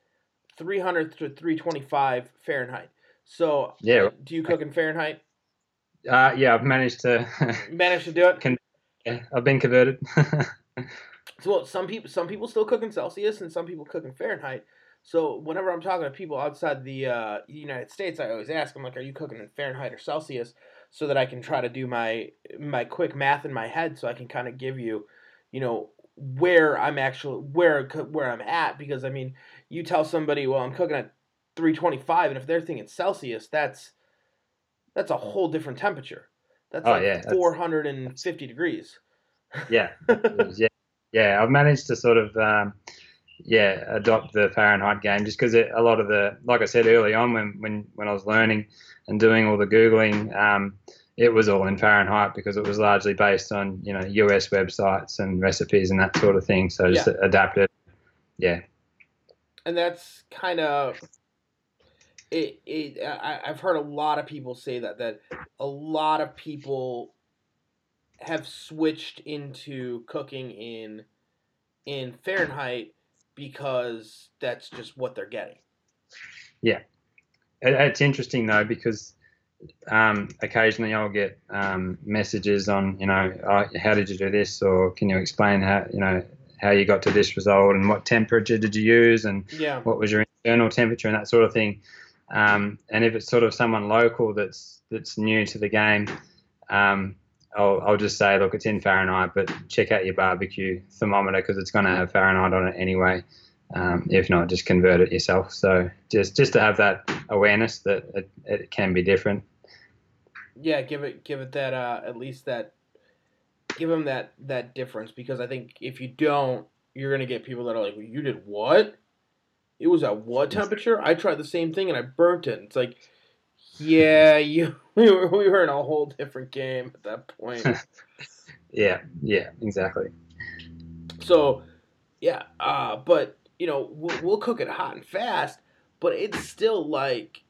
300 to 325 Fahrenheit. So, yeah. Do you cook in Fahrenheit? Uh, yeah, I've managed to manage to do it. Con- I've been converted. so well, some people some people still cook in Celsius and some people cook in Fahrenheit. So whenever I'm talking to people outside the uh, United States, I always ask them like, "Are you cooking in Fahrenheit or Celsius?" So that I can try to do my my quick math in my head, so I can kind of give you, you know, where I'm actually where where I'm at. Because I mean, you tell somebody, "Well, I'm cooking at 325," and if they're thinking Celsius, that's that's a whole different temperature. That's oh, like yeah, 450 degrees. yeah, yeah, yeah. I've managed to sort of, um, yeah, adopt the Fahrenheit game just because a lot of the, like I said early on when when when I was learning and doing all the googling, um, it was all in Fahrenheit because it was largely based on you know US websites and recipes and that sort of thing. So just yeah. adapted. Yeah. And that's kind of it, it I, I've heard a lot of people say that that a lot of people have switched into cooking in in Fahrenheit because that's just what they're getting. Yeah, it's interesting though because um, occasionally I'll get um, messages on you know oh, how did you do this or can you explain how you know how you got to this result and what temperature did you use and yeah. what was your internal temperature and that sort of thing. Um, and if it's sort of someone local that's that's new to the game, um, I'll, I'll just say, look, it's in Fahrenheit, but check out your barbecue thermometer because it's going to have Fahrenheit on it anyway. Um, if not, just convert it yourself. So just just to have that awareness that it, it can be different. Yeah, give it give it that uh, at least that give them that that difference because I think if you don't, you're gonna get people that are like, well, you did what? It was at what temperature? I tried the same thing and I burnt it. It's like, yeah, you we were we were in a whole different game at that point. yeah, yeah, exactly. So, yeah, uh, but you know we'll, we'll cook it hot and fast, but it's still like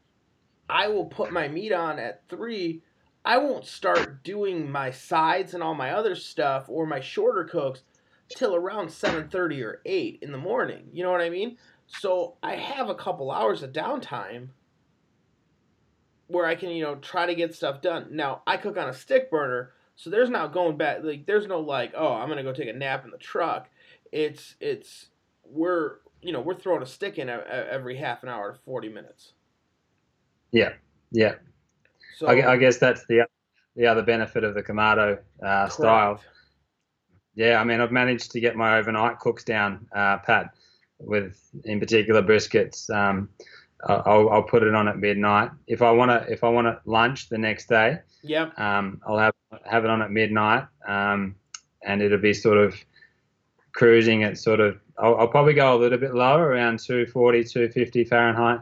I will put my meat on at three. I won't start doing my sides and all my other stuff or my shorter cooks till around 7:30 or 8 in the morning. You know what I mean? So I have a couple hours of downtime where I can, you know, try to get stuff done. Now I cook on a stick burner, so there's not going back. Like there's no like, oh, I'm gonna go take a nap in the truck. It's it's we're you know we're throwing a stick in every half an hour to 40 minutes. Yeah, yeah. So I, I guess that's the the other benefit of the Kamado uh, style yeah, I mean, I've managed to get my overnight cooks down, uh, Pat, with in particular briskets. Um, I'll, I'll put it on at midnight. If I want to, if I want lunch the next day, yeah, um, I'll have have it on at midnight, um, and it'll be sort of cruising at sort of. I'll, I'll, probably go a little bit lower, around 240, 250 Fahrenheit,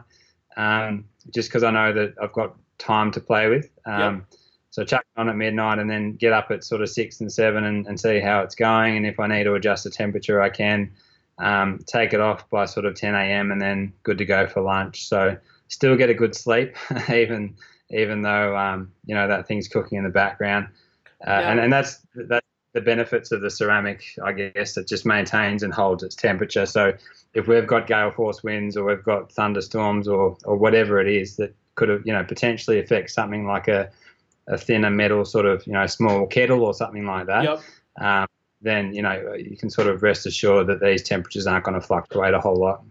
um, just because I know that I've got time to play with. Um, yep. So chuck it on at midnight, and then get up at sort of six and seven, and, and see how it's going. And if I need to adjust the temperature, I can um, take it off by sort of 10 a.m. and then good to go for lunch. So still get a good sleep, even even though um, you know that thing's cooking in the background. Uh, yeah. and, and that's that's the benefits of the ceramic, I guess. It just maintains and holds its temperature. So if we've got gale force winds or we've got thunderstorms or or whatever it is that could have you know potentially affect something like a a thinner metal sort of you know small kettle or something like that. Yep. Um, then you know you can sort of rest assured that these temperatures aren't going to fluctuate a whole lot.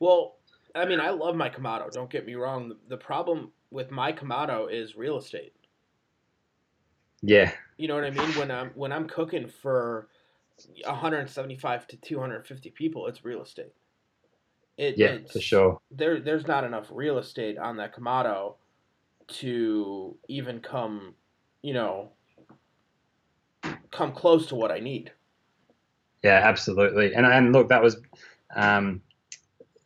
Well, I mean, I love my Kamado. Don't get me wrong. The, problem with my Kamado is real estate. Yeah. You know what I mean? When I'm when I'm cooking for 175 to 250 people, it's real estate. It, yeah, for sure. There, there's not enough real estate on that Kamado to even come, you know, come close to what I need. Yeah, absolutely. And and look, that was um,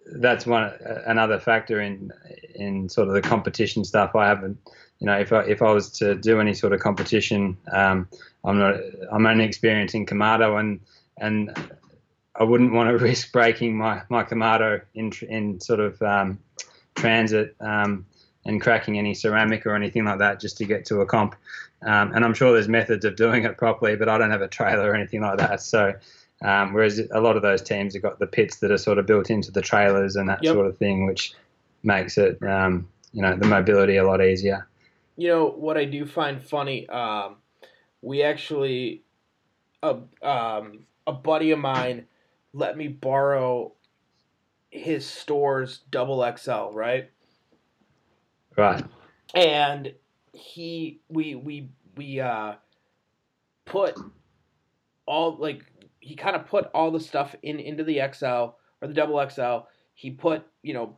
that's one another factor in in sort of the competition stuff. I haven't, you know, if I if I was to do any sort of competition, um, I'm not I'm only experiencing Kamado and and I wouldn't want to risk breaking my my Kamado in in sort of um, transit. Um, and cracking any ceramic or anything like that just to get to a comp. Um, and I'm sure there's methods of doing it properly, but I don't have a trailer or anything like that. So, um, whereas a lot of those teams have got the pits that are sort of built into the trailers and that yep. sort of thing, which makes it, um, you know, the mobility a lot easier. You know what I do find funny? Um, we actually, a um, a buddy of mine let me borrow his store's double XL, right? Right. And he we we we uh put all like he kind of put all the stuff in into the XL or the double XL. He put, you know,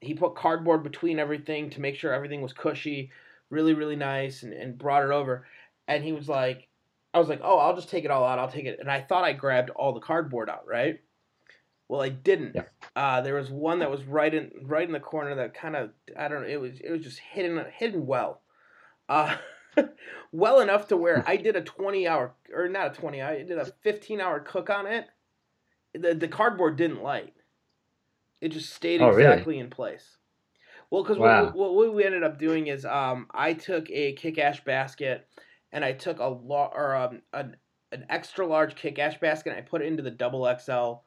he put cardboard between everything to make sure everything was cushy, really, really nice, and, and brought it over. And he was like, I was like, oh, I'll just take it all out. I'll take it. And I thought I grabbed all the cardboard out, right? Well, I didn't. Yeah. Uh, there was one that was right in right in the corner that kind of I don't know. It was it was just hidden hidden well, uh, well enough to where I did a twenty hour or not a twenty. I did a fifteen hour cook on it. The the cardboard didn't light. It just stayed oh, exactly really? in place. Well, because wow. what, what, we ended up doing is um, I took a kick ash basket and I took a lot or um, an an extra large kick ash basket and I put it into the double XL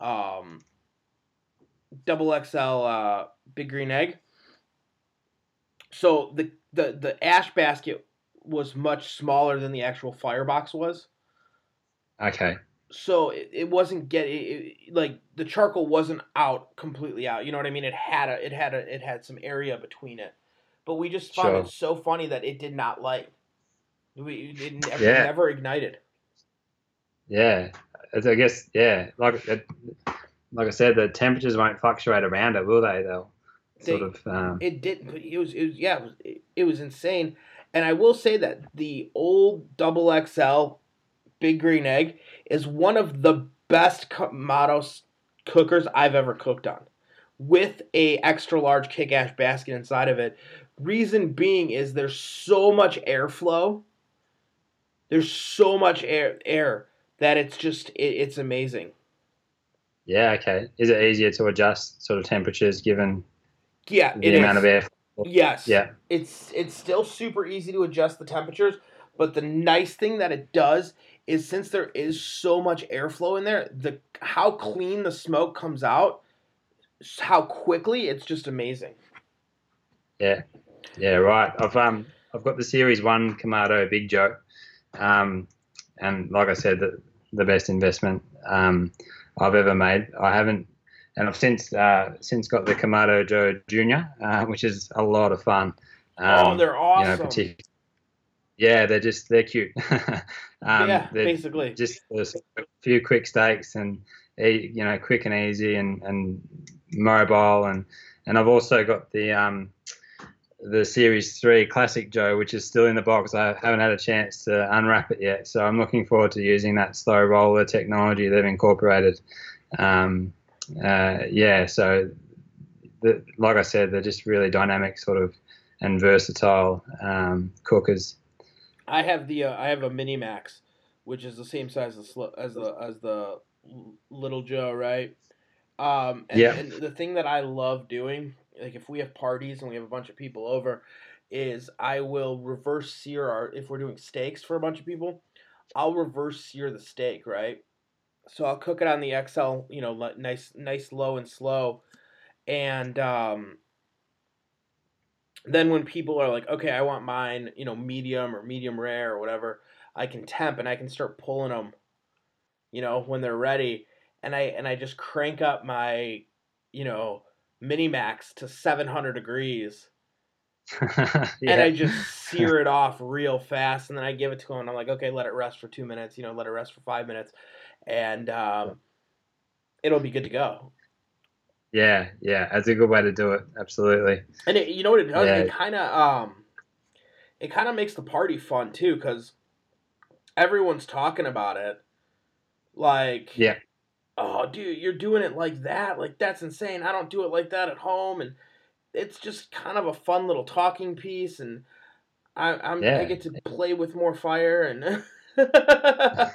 um, double XL uh, big green egg. So the, the the ash basket was much smaller than the actual firebox was. Okay. So it, it wasn't getting like the charcoal wasn't out completely out. You know what I mean? It had a it had a it had some area between it, but we just found sure. it so funny that it did not light. We it never, yeah. never ignited. Yeah, I guess yeah, like like I said, the temperatures won't fluctuate around it, will they? They'll they, sort of. Um, it did. It was. It was. Yeah. It was, it was insane. And I will say that the old double XL Big Green Egg is one of the best Kamado cookers I've ever cooked on, with a extra large kick ash basket inside of it. Reason being is there's so much airflow. There's so much air air that it's just it, it's amazing. Yeah. Okay. Is it easier to adjust sort of temperatures given yeah the amount is. of air? Yes. Yeah. It's it's still super easy to adjust the temperatures, but the nice thing that it does is since there is so much airflow in there, the how clean the smoke comes out, how quickly it's just amazing. Yeah. Yeah. Right. I've um I've got the Series One Kamado Big Joe, um, and like I said, the the best investment. Um, I've ever made. I haven't, and I've since uh, since got the Kamado Joe Junior, uh, which is a lot of fun. Um, oh, they're awesome. You know, yeah, they're just they're cute. um, yeah, they're basically just a few quick steaks and you know quick and easy and and mobile and and I've also got the um the Series 3 Classic Joe, which is still in the box. I haven't had a chance to unwrap it yet. So I'm looking forward to using that SloRoller technology they've incorporated. Um, uh, yeah, so the, like I said, they're just really dynamic sort of and versatile um, cookers. I have the uh, I have a Mini Max, which is the same size as the as the as the Little Joe, right? Um, and, yeah. and the thing that I love doing like if we have parties and we have a bunch of people over, is I will reverse sear our if we're doing steaks for a bunch of people, I'll reverse sear the steak, right? So I'll cook it on the XL, you know, nice nice low and slow, and um, then when people are like, okay, I want mine, you know, medium or medium rare or whatever, I can temp and I can start pulling them, you know, when they're ready, and I and I just crank up my, you know, mini max to 700 degrees. yeah. And I just sear it off real fast, and then I give it to him. And I'm like, okay, let it rest for two minutes. You know, let it rest for five minutes, and um, it'll be good to go. Yeah, yeah, that's a good way to do it. Absolutely. And it, you know what it does? Yeah. It kind of um, it kind of makes the party fun too, because everyone's talking about it. Like, yeah, oh, dude, you're doing it like that. Like, that's insane. I don't do it like that at home. And it's just kind of a fun little talking piece. And I, I'm, yeah. I get to play with more fire. And.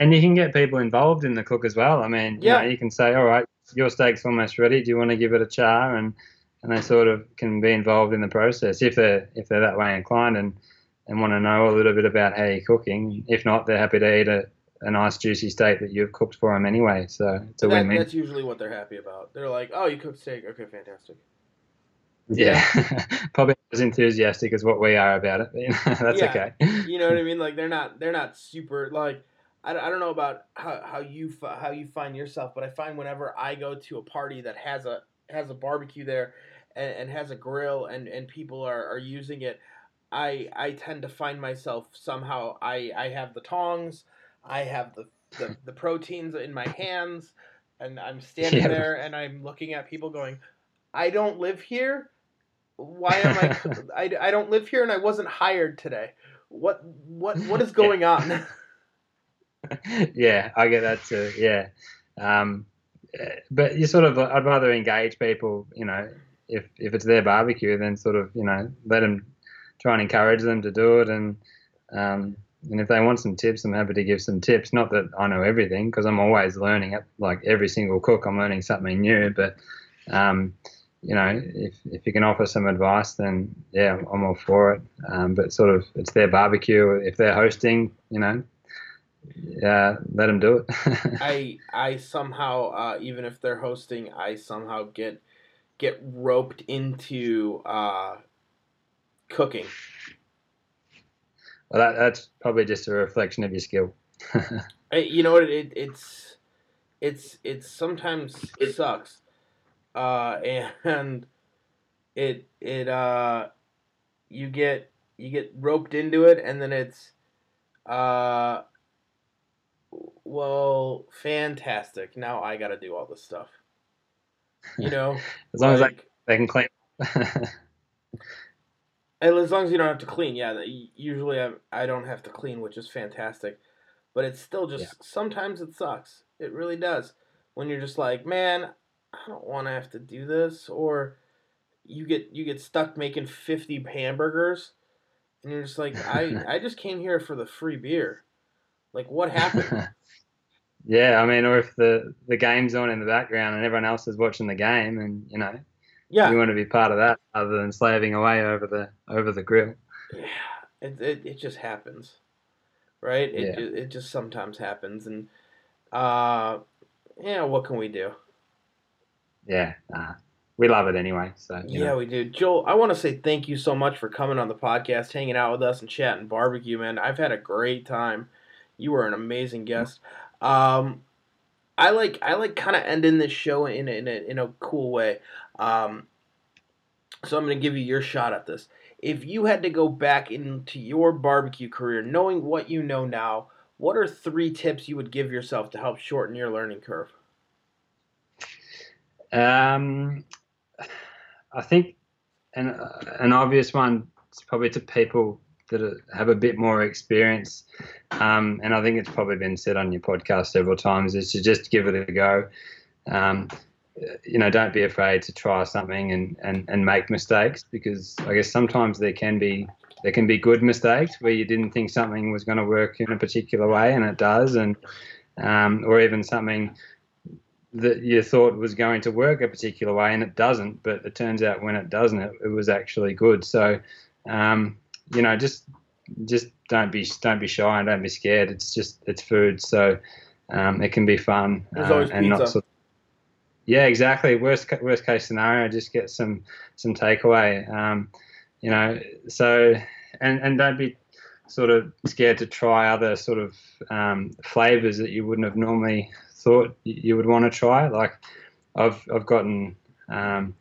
and you can get people involved in the cook as well. I mean, you yeah. know, you can say, all right, your steak's almost ready. Do you want to give it a char? And, and they sort of can be involved in the process if they're, if they're that way inclined and, and want to know a little bit about how you're cooking. If not, they're happy to eat it a nice juicy steak that you've cooked for them anyway. So it's a that, win-win. That's usually what they're happy about. They're like, "Oh, you cooked steak. Okay, fantastic." Yeah, probably as enthusiastic as what we are about it. that's yeah. okay. you know what I mean? Like they're not they're not super like I, I don't know about how, how you how you find yourself, but I find whenever I go to a party that has a has a barbecue there and, and has a grill and, and people are, are using it, I I tend to find myself somehow I I have the tongs. I have the, the, the proteins in my hands, and I'm standing yeah. there and I'm looking at people going, I don't live here. Why am I, I? I don't live here, and I wasn't hired today. What what what is going on? yeah, I get that too. Yeah, um, but you sort of I'd rather engage people. You know, if if it's their barbecue, then sort of you know let them try and encourage them to do it, and um, and if they want some tips, I'm happy to give some tips. Not that I know everything, because I'm always learning. Like every single cook, I'm learning something new. But um, you know, if if you can offer some advice, then yeah, I'm all for it. Um, but sort of, it's their barbecue. If they're hosting, you know, yeah, let them do it. I I somehow, uh, even if they're hosting, I somehow get get roped into uh, cooking. Well, that, that's probably just a reflection of your skill. you know what? It, it's it's it's sometimes it sucks, uh, and it it uh, you get you get roped into it, and then it's uh, well, fantastic. Now I got to do all this stuff. You know, as long like, as I, they can claim. As long as you don't have to clean, yeah. Usually I, I don't have to clean, which is fantastic. But it's still just yeah. sometimes it sucks. It really does. When you're just like, man, I don't want to have to do this, or you get you get stuck making fifty hamburgers, and you're just like, I I just came here for the free beer. Like, what happened? yeah, I mean, or if the the game's on in the background and everyone else is watching the game, and you know, yeah, you want to be part of that other than slaving away over the over the grill. Yeah, it it, it just happens, right? It yeah. it just sometimes happens, and uh, yeah, what can we do? Yeah, uh, we love it anyway. So yeah, know. we do. Joel, I want to say thank you so much for coming on the podcast, hanging out with us, and chatting barbecue, man. I've had a great time. You were an amazing guest. Um, I like I like kind of ending this show in a, in a in a cool way. Um, so I'm going to give you your shot at this. if you had to go back into your barbecue career, knowing what you know now, what are three tips you would give yourself to help shorten your learning curve? Um, I think an an obvious one is probably to people that have a bit more experience, um, and I think it's probably been said on your podcast several times, is to just give it a go. Um, you know, don't be afraid to try something and, and, and make mistakes because I guess sometimes there can be there can be good mistakes where you didn't think something was going to work in a particular way and it does, and um, or even something that you thought was going to work a particular way and it doesn't, but it turns out when it doesn't, it, it was actually good. So, um, you know, just just don't be don't be shy and don't be scared. It's just it's food, so um, it can be fun uh, and not. Sort of, yeah, exactly. Worst worst case scenario, just get some some takeaway. Um, you know, so and and don't be sort of scared to try other sort of um, flavors that you wouldn't have normally thought you would want to try. Like I've I've gotten um,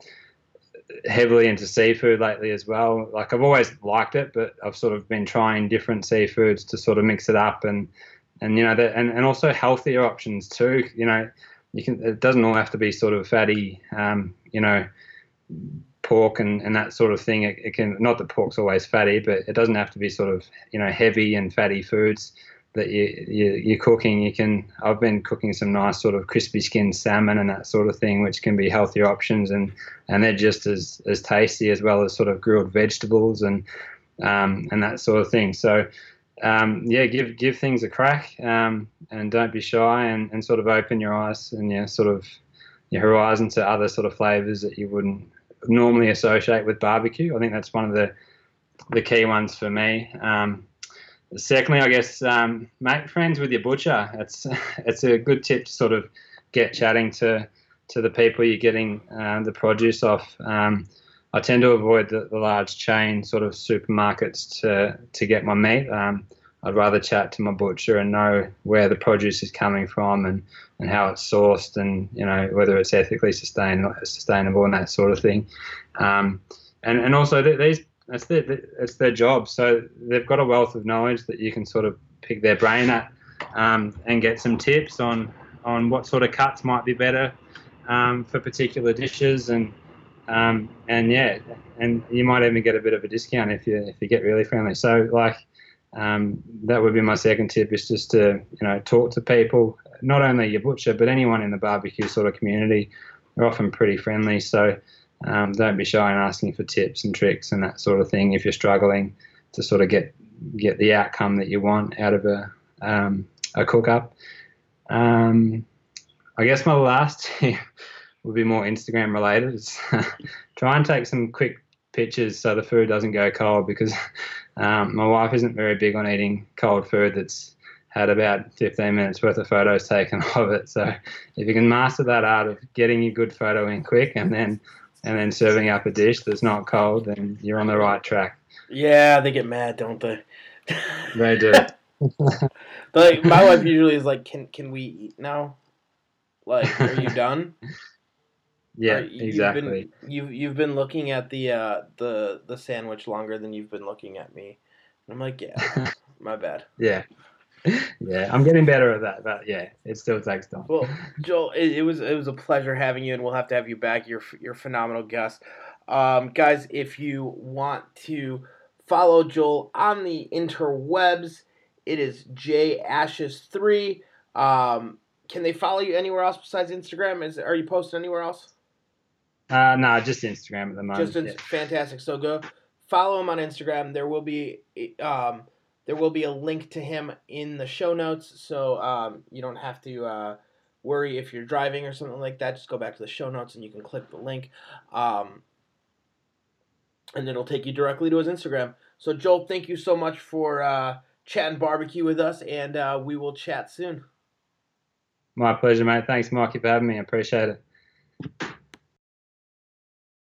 heavily into seafood lately as well. Like I've always liked it, but I've sort of been trying different seafoods to sort of mix it up and and you know that and, and also healthier options too. You know, you can it doesn't all have to be sort of fatty. Um, you know, pork and, and that sort of thing. It, it can not that pork's always fatty, but it doesn't have to be sort of you know heavy and fatty foods that you, you you're cooking. You can I've been cooking some nice sort of crispy skinned salmon and that sort of thing, which can be healthier options and and they're just as as tasty as well as sort of grilled vegetables and um, and that sort of thing. So. Um, yeah, give give things a crack um, and don't be shy and, and sort of open your eyes and your sort of your horizon to other sort of flavors that you wouldn't normally associate with barbecue. I think that's one of the the key ones for me. Um, secondly, I guess um, make friends with your butcher. It's it's a good tip to sort of get chatting to to the people you're getting uh, the produce off. Um, I tend to avoid the, the, large chain sort of supermarkets to to get my meat. Um, I'd rather chat to my butcher and know where the produce is coming from and, and how it's sourced and you know whether it's ethically sustainable, sustainable and that sort of thing. Um, and and also these it's their it's their job, so they've got a wealth of knowledge that you can sort of pick their brain at um, and get some tips on on what sort of cuts might be better um, for particular dishes and um, and yeah, and you might even get a bit of a discount if you if you get really friendly. So like um, that would be my second tip is just to you know talk to people, not only your butcher but anyone in the barbecue sort of community. They're often pretty friendly, so um, don't be shy in asking for tips and tricks and that sort of thing if you're struggling to sort of get get the outcome that you want out of a um, a cook up. Um, I guess my last would be more Instagram related. try and take some quick pictures so the food doesn't go cold because um, my wife isn't very big on eating cold food that's had about 15 minutes worth of photos taken of it. So if you can master that art of getting a good photo in quick and then and then serving up a dish that's not cold, then you're on the right track. Yeah, they get mad, don't they? They do. like my wife usually is like, "Can can we eat now? Like, are you done?" Yeah, you, exactly. You've been, you've, you've been looking at the uh, the the sandwich longer than you've been looking at me. And I'm like, yeah, my bad. Yeah. Yeah, I'm getting better at that, but yeah, it still takes time. Well, Joel, it, it was it was a pleasure having you, and we'll have to have you back. You're you're phenomenal guest, um, guys. If you want to follow Joel on the interwebs, it is J Ashes three. Um, can they follow you anywhere else besides Instagram? Is are you posting anywhere else? Uh, no, just Instagram at the moment. Just in, yeah. fantastic. So go follow him on Instagram. There will be um, there will be a link to him in the show notes, so um, you don't have to uh, worry if you're driving or something like that. Just go back to the show notes and you can click the link, um, and it'll take you directly to his Instagram. So Joel, thank you so much for uh, chatting barbecue with us, and uh, we will chat soon. My pleasure, mate. Thanks, Mikey, for having me. I appreciate it.